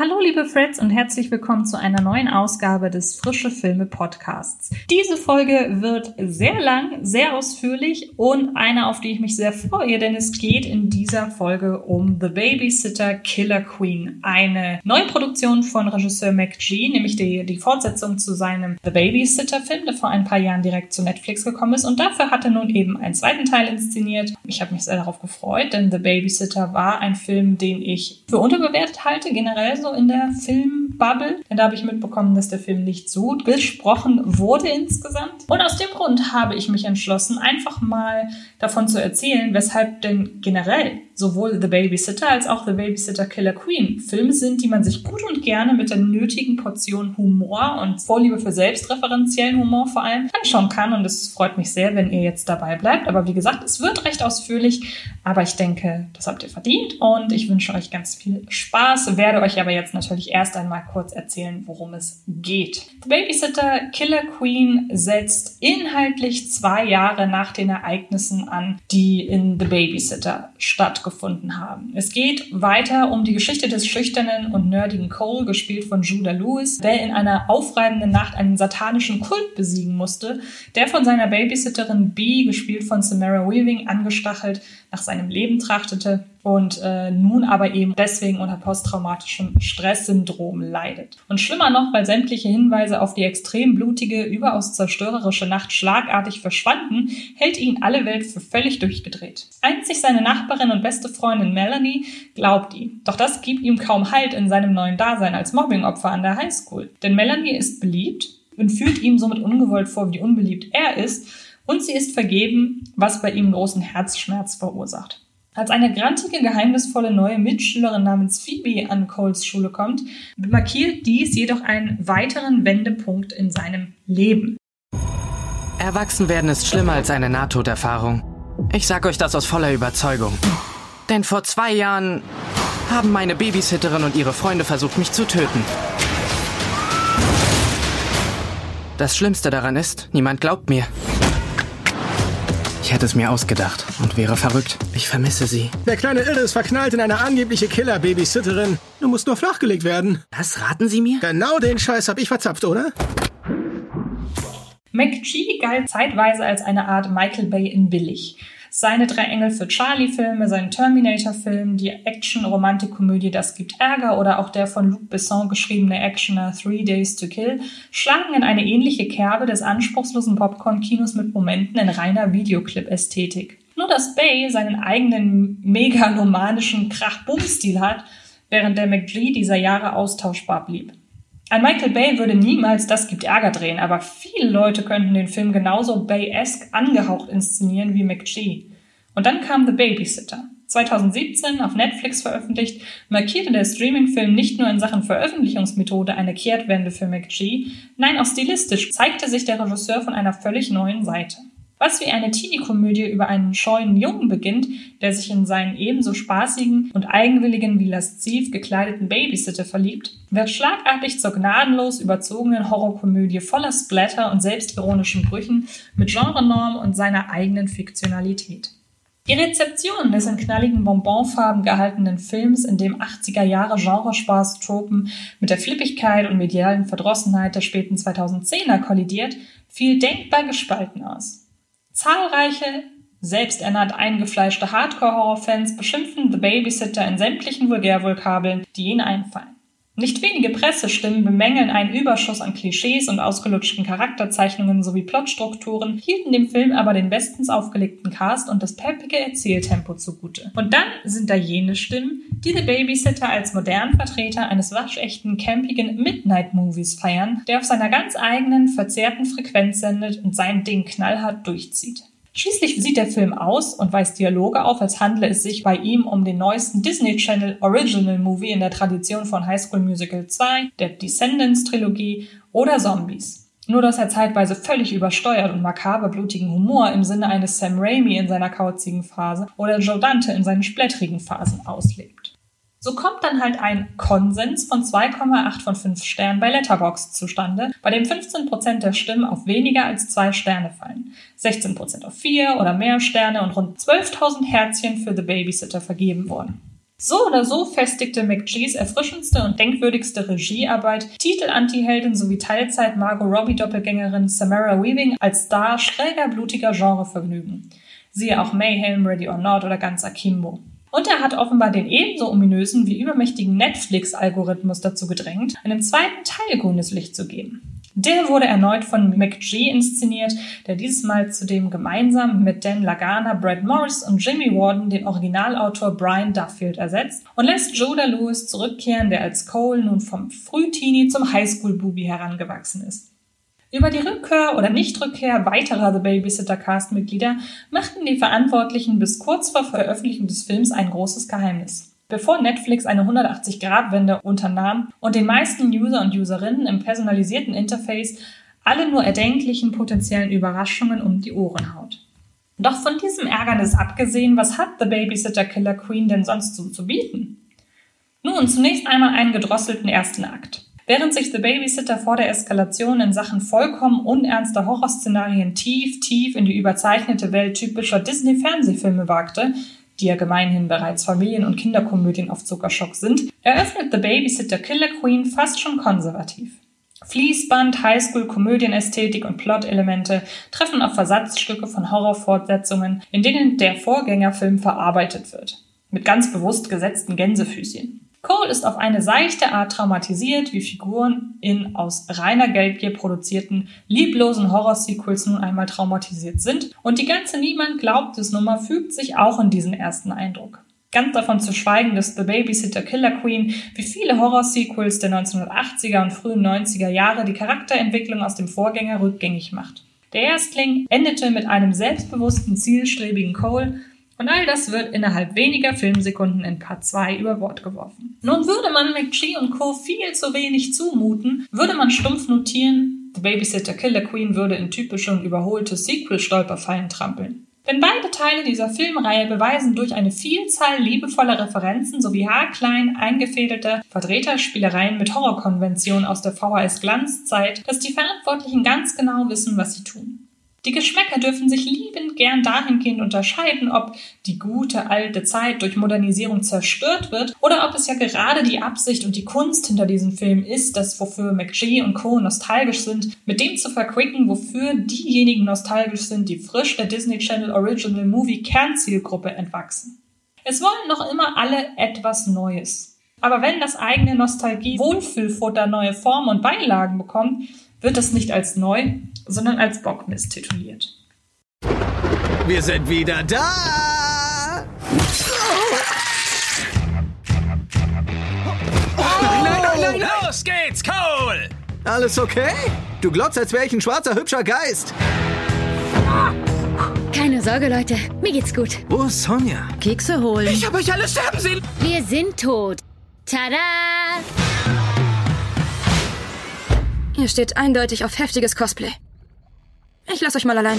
Hallo liebe Freds und herzlich willkommen zu einer neuen Ausgabe des Frische Filme Podcasts. Diese Folge wird sehr lang, sehr ausführlich und eine, auf die ich mich sehr freue, denn es geht in dieser Folge um The Babysitter Killer Queen, eine neue Produktion von Regisseur McGee, nämlich die, die Fortsetzung zu seinem The Babysitter Film, der vor ein paar Jahren direkt zu Netflix gekommen ist und dafür hat er nun eben einen zweiten Teil inszeniert. Ich habe mich sehr darauf gefreut, denn The Babysitter war ein Film, den ich für unterbewertet halte, generell so in der Filmbubble. Denn da habe ich mitbekommen, dass der Film nicht so gut gesprochen wurde insgesamt. Und aus dem Grund habe ich mich entschlossen, einfach mal davon zu erzählen, weshalb denn generell sowohl The Babysitter als auch The Babysitter Killer Queen Filme sind, die man sich gut und gerne mit der nötigen Portion Humor und Vorliebe für selbstreferenziellen Humor vor allem anschauen kann. Und es freut mich sehr, wenn ihr jetzt dabei bleibt. Aber wie gesagt, es wird recht ausführlich, aber ich denke, das habt ihr verdient und ich wünsche euch ganz viel Spaß, werde euch aber jetzt natürlich erst einmal kurz erzählen, worum es geht. The Babysitter Killer Queen setzt inhaltlich zwei Jahre nach den Ereignissen an, die in The Babysitter stattgefunden gefunden haben. Es geht weiter um die Geschichte des schüchternen und nerdigen Cole, gespielt von Judah Lewis, der in einer aufreibenden Nacht einen satanischen Kult besiegen musste, der von seiner Babysitterin B, gespielt von Samara Weaving, angestachelt nach seinem Leben trachtete und äh, nun aber eben deswegen unter posttraumatischem Stresssyndrom leidet. Und schlimmer noch, weil sämtliche Hinweise auf die extrem blutige, überaus zerstörerische Nacht schlagartig verschwanden, hält ihn alle Welt für völlig durchgedreht. Einzig seine Nachbarin und beste Freundin Melanie glaubt ihm. Doch das gibt ihm kaum Halt in seinem neuen Dasein als Mobbingopfer an der Highschool. Denn Melanie ist beliebt und führt ihm somit ungewollt vor, wie unbeliebt er ist und sie ist vergeben, was bei ihm großen Herzschmerz verursacht. Als eine grantige, geheimnisvolle neue Mitschülerin namens Phoebe an Coles Schule kommt, markiert dies jedoch einen weiteren Wendepunkt in seinem Leben. Erwachsen werden ist schlimmer als eine Nahtoderfahrung. Ich sag euch das aus voller Überzeugung. Denn vor zwei Jahren haben meine Babysitterin und ihre Freunde versucht, mich zu töten. Das Schlimmste daran ist, niemand glaubt mir. Ich hätte es mir ausgedacht und wäre verrückt. Ich vermisse sie. Der kleine Irre ist verknallt in eine angebliche Killer-Babysitterin. Du musst nur flachgelegt werden. Was raten Sie mir? Genau den Scheiß hab ich verzapft, oder? McGee galt zeitweise als eine Art Michael Bay in billig. Seine drei Engel für Charlie-Filme, sein Terminator-Film, die Action-Romantik-Komödie Das gibt Ärger oder auch der von Luc Besson geschriebene Actioner Three Days to Kill schlagen in eine ähnliche Kerbe des anspruchslosen Popcorn-Kinos mit Momenten in reiner Videoclip-Ästhetik. Nur dass Bay seinen eigenen megalomanischen Krach-Boom-Stil hat, während der McGee dieser Jahre austauschbar blieb. Ein Michael Bay würde niemals Das gibt Ärger drehen, aber viele Leute könnten den Film genauso Bay-esque angehaucht inszenieren wie McGee. Und dann kam The Babysitter. 2017 auf Netflix veröffentlicht, markierte der Streaming-Film nicht nur in Sachen Veröffentlichungsmethode eine Kehrtwende für McGee, nein, auch stilistisch zeigte sich der Regisseur von einer völlig neuen Seite. Was wie eine Teenie-Komödie über einen scheuen Jungen beginnt, der sich in seinen ebenso spaßigen und eigenwilligen wie lasziv gekleideten Babysitter verliebt, wird schlagartig zur gnadenlos überzogenen Horrorkomödie voller Splatter und selbstironischen Brüchen mit Genrenorm und seiner eigenen Fiktionalität. Die Rezeption des in knalligen Bonbonfarben gehaltenen Films, in dem 80er Jahre Genrespaß-Tropen mit der Flippigkeit und medialen Verdrossenheit der späten 2010er kollidiert, fiel denkbar gespalten aus. Zahlreiche, selbsternannt eingefleischte Hardcore-Horror-Fans beschimpfen The Babysitter in sämtlichen Vulgärvokabeln, die ihnen einfallen. Nicht wenige Pressestimmen bemängeln einen Überschuss an Klischees und ausgelutschten Charakterzeichnungen sowie Plotstrukturen, hielten dem Film aber den bestens aufgelegten Cast und das peppige Erzähltempo zugute. Und dann sind da jene Stimmen, die The Babysitter als modernen Vertreter eines waschechten, campigen Midnight-Movies feiern, der auf seiner ganz eigenen, verzerrten Frequenz sendet und sein Ding knallhart durchzieht. Schließlich sieht der Film aus und weist Dialoge auf, als handle es sich bei ihm um den neuesten Disney Channel Original Movie in der Tradition von High School Musical 2, der Descendants Trilogie oder Zombies. Nur dass er zeitweise völlig übersteuert und makaber blutigen Humor im Sinne eines Sam Raimi in seiner kauzigen Phase oder Joe Dante in seinen splättrigen Phasen auslebt. So kommt dann halt ein Konsens von 2,8 von 5 Sternen bei Letterboxd zustande, bei dem 15% der Stimmen auf weniger als 2 Sterne fallen, 16% auf 4 oder mehr Sterne und rund 12.000 Herzchen für The Babysitter vergeben wurden. So oder so festigte McGee's erfrischendste und denkwürdigste Regiearbeit Titel-Antiheldin sowie Teilzeit Margot Robbie-Doppelgängerin Samara Weaving als Star schräger, blutiger Genrevergnügen. Siehe auch Mayhem, Ready or Not oder ganz Akimbo. Und er hat offenbar den ebenso ominösen wie übermächtigen Netflix-Algorithmus dazu gedrängt, einen zweiten Teil grünes Licht zu geben. Der wurde erneut von McGee inszeniert, der dieses Mal zudem gemeinsam mit Dan Lagana, Brad Morris und Jimmy Warden den Originalautor Brian Duffield ersetzt und lässt Joda Lewis zurückkehren, der als Cole nun vom Frühteenie zum Highschool-Bubi herangewachsen ist. Über die Rückkehr oder Nichtrückkehr weiterer The Babysitter Cast-Mitglieder machten die Verantwortlichen bis kurz vor Veröffentlichung des Films ein großes Geheimnis. Bevor Netflix eine 180-Grad-Wende unternahm und den meisten User und Userinnen im personalisierten Interface alle nur erdenklichen potenziellen Überraschungen um die Ohren haut. Doch von diesem Ärgernis abgesehen, was hat The Babysitter Killer Queen denn sonst so zu bieten? Nun, zunächst einmal einen gedrosselten ersten Akt. Während sich The Babysitter vor der Eskalation in Sachen vollkommen unernster Horrorszenarien tief, tief in die überzeichnete Welt typischer Disney-Fernsehfilme wagte, die ja gemeinhin bereits Familien- und Kinderkomödien auf Zuckerschock sind, eröffnet The Babysitter Killer Queen fast schon konservativ. Fließband, Highschool-Komödienästhetik und Plot-Elemente treffen auf Versatzstücke von Horrorfortsetzungen, in denen der Vorgängerfilm verarbeitet wird. Mit ganz bewusst gesetzten Gänsefüßchen. Cole ist auf eine seichte Art traumatisiert, wie Figuren in aus reiner Geldgier produzierten, lieblosen Horror-Sequels nun einmal traumatisiert sind und die ganze Niemand glaubt es Nummer fügt sich auch in diesen ersten Eindruck. Ganz davon zu schweigen, dass The Babysitter Killer Queen wie viele Horror-Sequels der 1980er und frühen 90er Jahre die Charakterentwicklung aus dem Vorgänger rückgängig macht. Der Erstling endete mit einem selbstbewussten, zielstrebigen Cole, und all das wird innerhalb weniger Filmsekunden in Part 2 über Bord geworfen. Nun würde man McGee und Co. viel zu wenig zumuten, würde man stumpf notieren, The Babysitter Killer Queen würde in typische und überholte Sequel-Stolperfallen trampeln. Denn beide Teile dieser Filmreihe beweisen durch eine Vielzahl liebevoller Referenzen sowie haarklein eingefädelter Vertreterspielereien mit Horrorkonventionen aus der VHS-Glanzzeit, dass die Verantwortlichen ganz genau wissen, was sie tun. Die Geschmäcker dürfen sich liebend gern dahingehend unterscheiden, ob die gute alte Zeit durch Modernisierung zerstört wird oder ob es ja gerade die Absicht und die Kunst hinter diesem Film ist, das wofür McGee und Co. nostalgisch sind, mit dem zu verquicken, wofür diejenigen nostalgisch sind, die frisch der Disney Channel Original Movie Kernzielgruppe entwachsen. Es wollen noch immer alle etwas Neues. Aber wenn das eigene Nostalgie Wohlfühlfutter neue Formen und Beilagen bekommt, wird das nicht als neu, sondern als Bockmist tituliert. Wir sind wieder da! Nein, nein, nein, nein! Los geht's, Cole! Alles okay? Du glotzt, als wäre ich ein schwarzer, hübscher Geist. Keine Sorge, Leute. Mir geht's gut. Wo ist Sonja? Kekse holen. Ich hab euch alle sterben sehen! Wir sind tot. Tada! Ihr steht eindeutig auf heftiges Cosplay. Ich lass euch mal allein.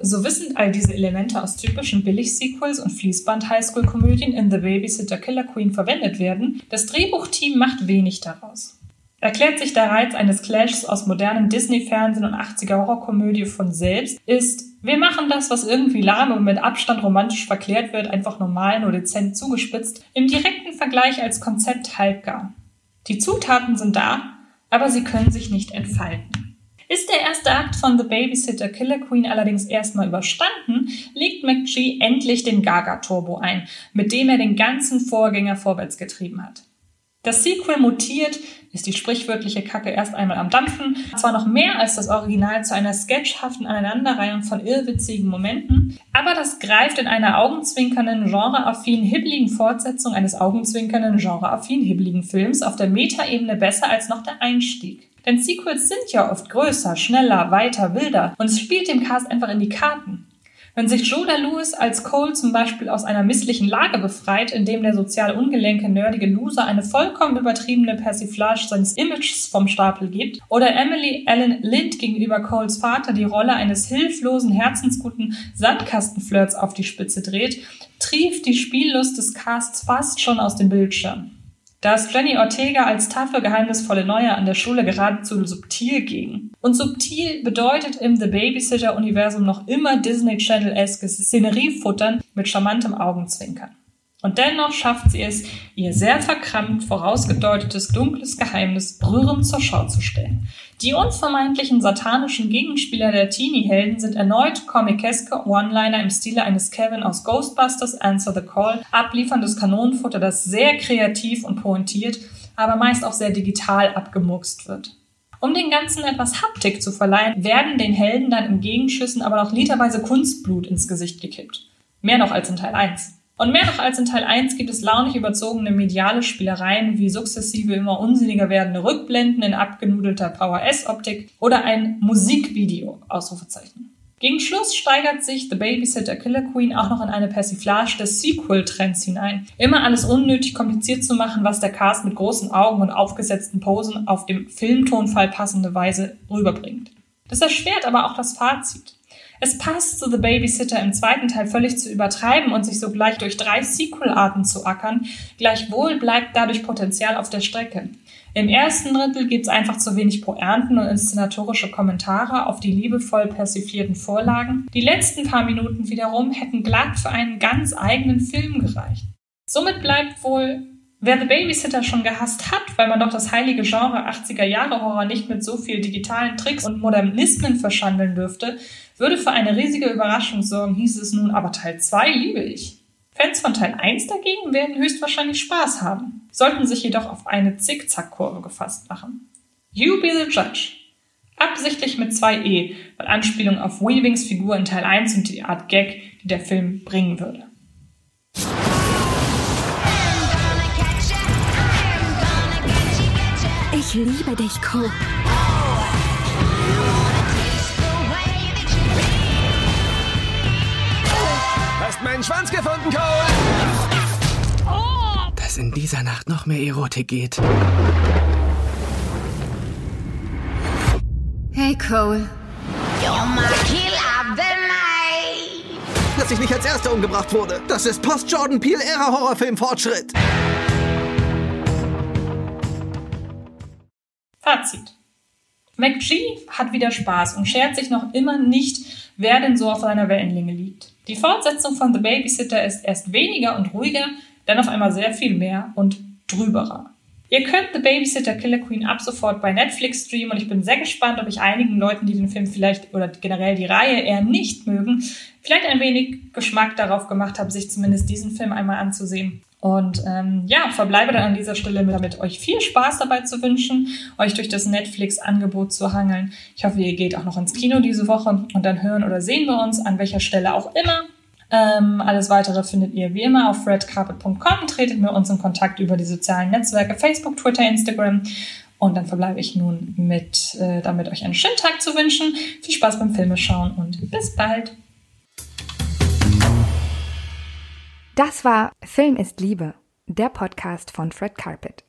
So wissend all diese Elemente aus typischen Billig-Sequels und Fließband-Highschool-Komödien in The Babysitter Killer Queen verwendet werden, das Drehbuchteam macht wenig daraus. Erklärt sich der Reiz eines Clashs aus modernem Disney-Fernsehen und 80er-Horrorkomödie von selbst, ist, wir machen das, was irgendwie lahm und mit Abstand romantisch verklärt wird, einfach normal nur dezent zugespitzt, im direkten Vergleich als Konzept halbgar. Die Zutaten sind da, aber sie können sich nicht entfalten. Ist der erste Akt von The Babysitter Killer Queen allerdings erstmal überstanden, legt McGee endlich den Gaga-Turbo ein, mit dem er den ganzen Vorgänger vorwärts getrieben hat. Das Sequel mutiert, ist die sprichwörtliche Kacke erst einmal am Dampfen, zwar noch mehr als das Original zu einer sketchhaften Aneinanderreihung von irrwitzigen Momenten, aber das greift in einer augenzwinkernden, genreaffinen, hibbeligen Fortsetzung eines augenzwinkernden, genreaffinen, hibbeligen Films auf der Metaebene besser als noch der Einstieg. Denn Sequels sind ja oft größer, schneller, weiter, wilder und es spielt dem Cast einfach in die Karten. Wenn sich Joda Lewis als Cole zum Beispiel aus einer misslichen Lage befreit, indem der sozial ungelenke, nerdige Loser eine vollkommen übertriebene Persiflage seines Images vom Stapel gibt, oder Emily Ellen Lind gegenüber Coles Vater die Rolle eines hilflosen, herzensguten Sandkastenflirts auf die Spitze dreht, trieft die Spiellust des Casts fast schon aus dem Bildschirm. Da ist Jenny Ortega als taffe, geheimnisvolle Neue an der Schule geradezu subtil gegen. Und subtil bedeutet im The Babysitter-Universum noch immer Disney Channel-eskes Szeneriefuttern mit charmantem Augenzwinkern. Und dennoch schafft sie es, ihr sehr verkrampft vorausgedeutetes dunkles Geheimnis brüllend zur Schau zu stellen. Die unvermeintlichen satanischen Gegenspieler der Teenie-Helden sind erneut komikeske One-Liner im Stile eines Kevin aus Ghostbusters Answer the Call, ablieferndes Kanonenfutter, das sehr kreativ und pointiert, aber meist auch sehr digital abgemurkst wird. Um den Ganzen etwas Haptik zu verleihen, werden den Helden dann im Gegenschüssen aber noch literweise Kunstblut ins Gesicht gekippt. Mehr noch als in Teil 1. Und mehr noch als in Teil 1 gibt es launig überzogene mediale Spielereien wie sukzessive immer unsinniger werdende Rückblenden in abgenudelter Power-S-Optik oder ein Musikvideo, Ausrufezeichen. Gegen Schluss steigert sich The Babysitter Killer Queen auch noch in eine Persiflage des Sequel-Trends hinein. Immer alles unnötig kompliziert zu machen, was der Cast mit großen Augen und aufgesetzten Posen auf dem Filmtonfall passende Weise rüberbringt. Das erschwert aber auch das Fazit. Es passt zu The Babysitter im zweiten Teil völlig zu übertreiben und sich sogleich durch drei Sequel-Arten zu ackern. Gleichwohl bleibt dadurch Potenzial auf der Strecke. Im ersten Drittel gibt es einfach zu wenig Poernten und inszenatorische Kommentare auf die liebevoll persiflierten Vorlagen. Die letzten paar Minuten wiederum hätten glatt für einen ganz eigenen Film gereicht. Somit bleibt wohl Wer The Babysitter schon gehasst hat, weil man doch das heilige Genre 80er Jahre Horror nicht mit so viel digitalen Tricks und Modernismen verschandeln dürfte, würde für eine riesige Überraschung sorgen, hieß es nun, aber Teil 2 liebe ich. Fans von Teil 1 dagegen werden höchstwahrscheinlich Spaß haben, sollten sich jedoch auf eine Zickzackkurve gefasst machen. You be the judge. Absichtlich mit zwei E, weil Anspielung auf Weavings Figur in Teil 1 und die Art Gag, die der Film bringen würde. Ich liebe dich, Cole. Hast meinen Schwanz gefunden, Cole? Dass in dieser Nacht noch mehr Erotik geht. Hey, Cole. Dass ich nicht als Erster umgebracht wurde. Das ist Post-Jordan Fazit. McG hat wieder Spaß und schert sich noch immer nicht, wer denn so auf seiner Wellenlänge liegt. Die Fortsetzung von The Babysitter ist erst weniger und ruhiger, dann auf einmal sehr viel mehr und drüberer. Ihr könnt The Babysitter Killer Queen ab sofort bei Netflix streamen und ich bin sehr gespannt, ob ich einigen Leuten, die den Film vielleicht oder generell die Reihe eher nicht mögen, vielleicht ein wenig Geschmack darauf gemacht habe, sich zumindest diesen Film einmal anzusehen. Und ähm, ja, verbleibe dann an dieser Stelle damit, euch viel Spaß dabei zu wünschen, euch durch das Netflix-Angebot zu hangeln. Ich hoffe, ihr geht auch noch ins Kino diese Woche und dann hören oder sehen wir uns an welcher Stelle auch immer. Ähm, alles weitere findet ihr wie immer auf redcarpet.com. Tretet mit uns in Kontakt über die sozialen Netzwerke Facebook, Twitter, Instagram. Und dann verbleibe ich nun mit, äh, damit euch einen schönen Tag zu wünschen. Viel Spaß beim Filmeschauen und bis bald. Das war Film ist Liebe, der Podcast von Fred Carpet.